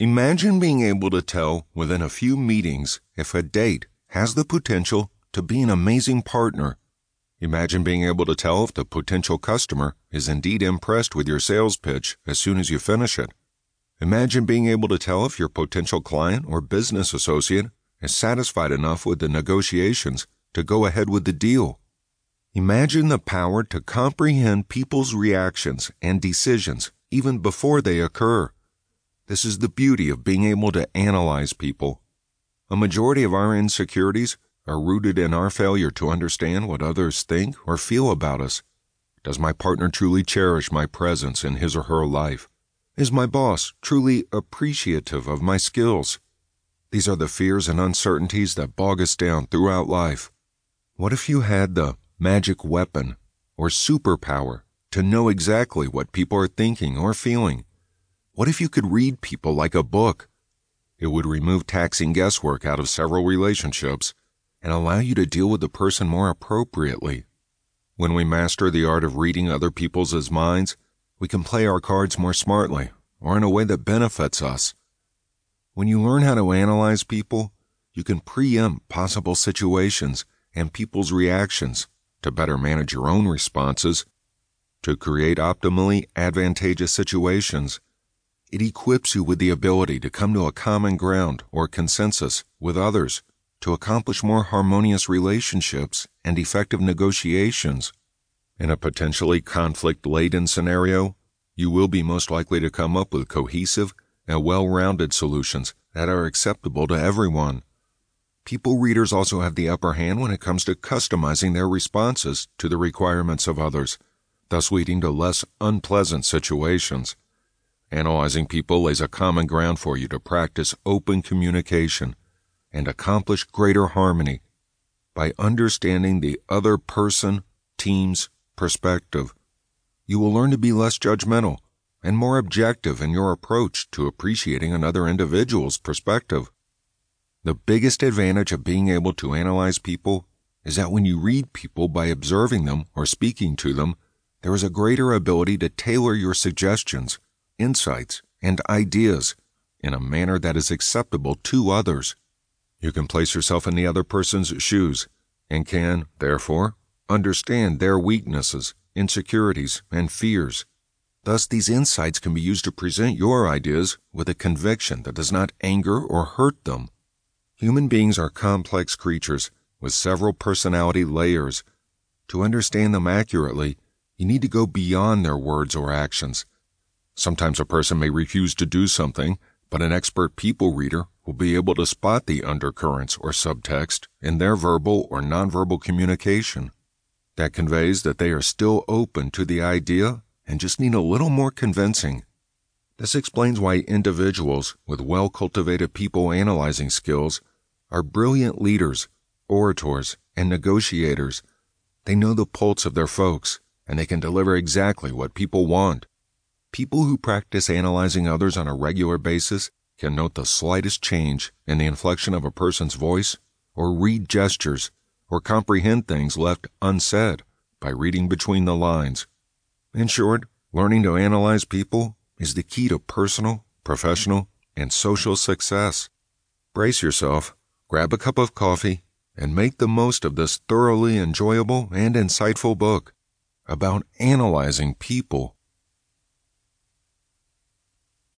Imagine being able to tell within a few meetings if a date has the potential to be an amazing partner. Imagine being able to tell if the potential customer is indeed impressed with your sales pitch as soon as you finish it. Imagine being able to tell if your potential client or business associate is satisfied enough with the negotiations to go ahead with the deal. Imagine the power to comprehend people's reactions and decisions even before they occur. This is the beauty of being able to analyze people. A majority of our insecurities are rooted in our failure to understand what others think or feel about us. Does my partner truly cherish my presence in his or her life? Is my boss truly appreciative of my skills? These are the fears and uncertainties that bog us down throughout life. What if you had the magic weapon or superpower to know exactly what people are thinking or feeling? What if you could read people like a book? It would remove taxing guesswork out of several relationships and allow you to deal with the person more appropriately. When we master the art of reading other people's minds, we can play our cards more smartly or in a way that benefits us. When you learn how to analyze people, you can preempt possible situations and people's reactions to better manage your own responses, to create optimally advantageous situations. It equips you with the ability to come to a common ground or consensus with others to accomplish more harmonious relationships and effective negotiations. In a potentially conflict laden scenario, you will be most likely to come up with cohesive and well rounded solutions that are acceptable to everyone. People readers also have the upper hand when it comes to customizing their responses to the requirements of others, thus leading to less unpleasant situations. Analyzing people lays a common ground for you to practice open communication and accomplish greater harmony by understanding the other person, team's perspective. You will learn to be less judgmental and more objective in your approach to appreciating another individual's perspective. The biggest advantage of being able to analyze people is that when you read people by observing them or speaking to them, there is a greater ability to tailor your suggestions, insights, and ideas in a manner that is acceptable to others. You can place yourself in the other person's shoes and can, therefore, understand their weaknesses, insecurities, and fears. Thus, these insights can be used to present your ideas with a conviction that does not anger or hurt them. Human beings are complex creatures with several personality layers. To understand them accurately, you need to go beyond their words or actions. Sometimes a person may refuse to do something, but an expert people reader will be able to spot the undercurrents or subtext in their verbal or nonverbal communication. That conveys that they are still open to the idea and just need a little more convincing. This explains why individuals with well cultivated people analyzing skills are brilliant leaders, orators, and negotiators. They know the pulse of their folks, and they can deliver exactly what people want. People who practice analyzing others on a regular basis can note the slightest change in the inflection of a person's voice, or read gestures, or comprehend things left unsaid by reading between the lines. In short, learning to analyze people is the key to personal, professional, and social success. Brace yourself grab a cup of coffee, and make the most of this thoroughly enjoyable and insightful book about analyzing people.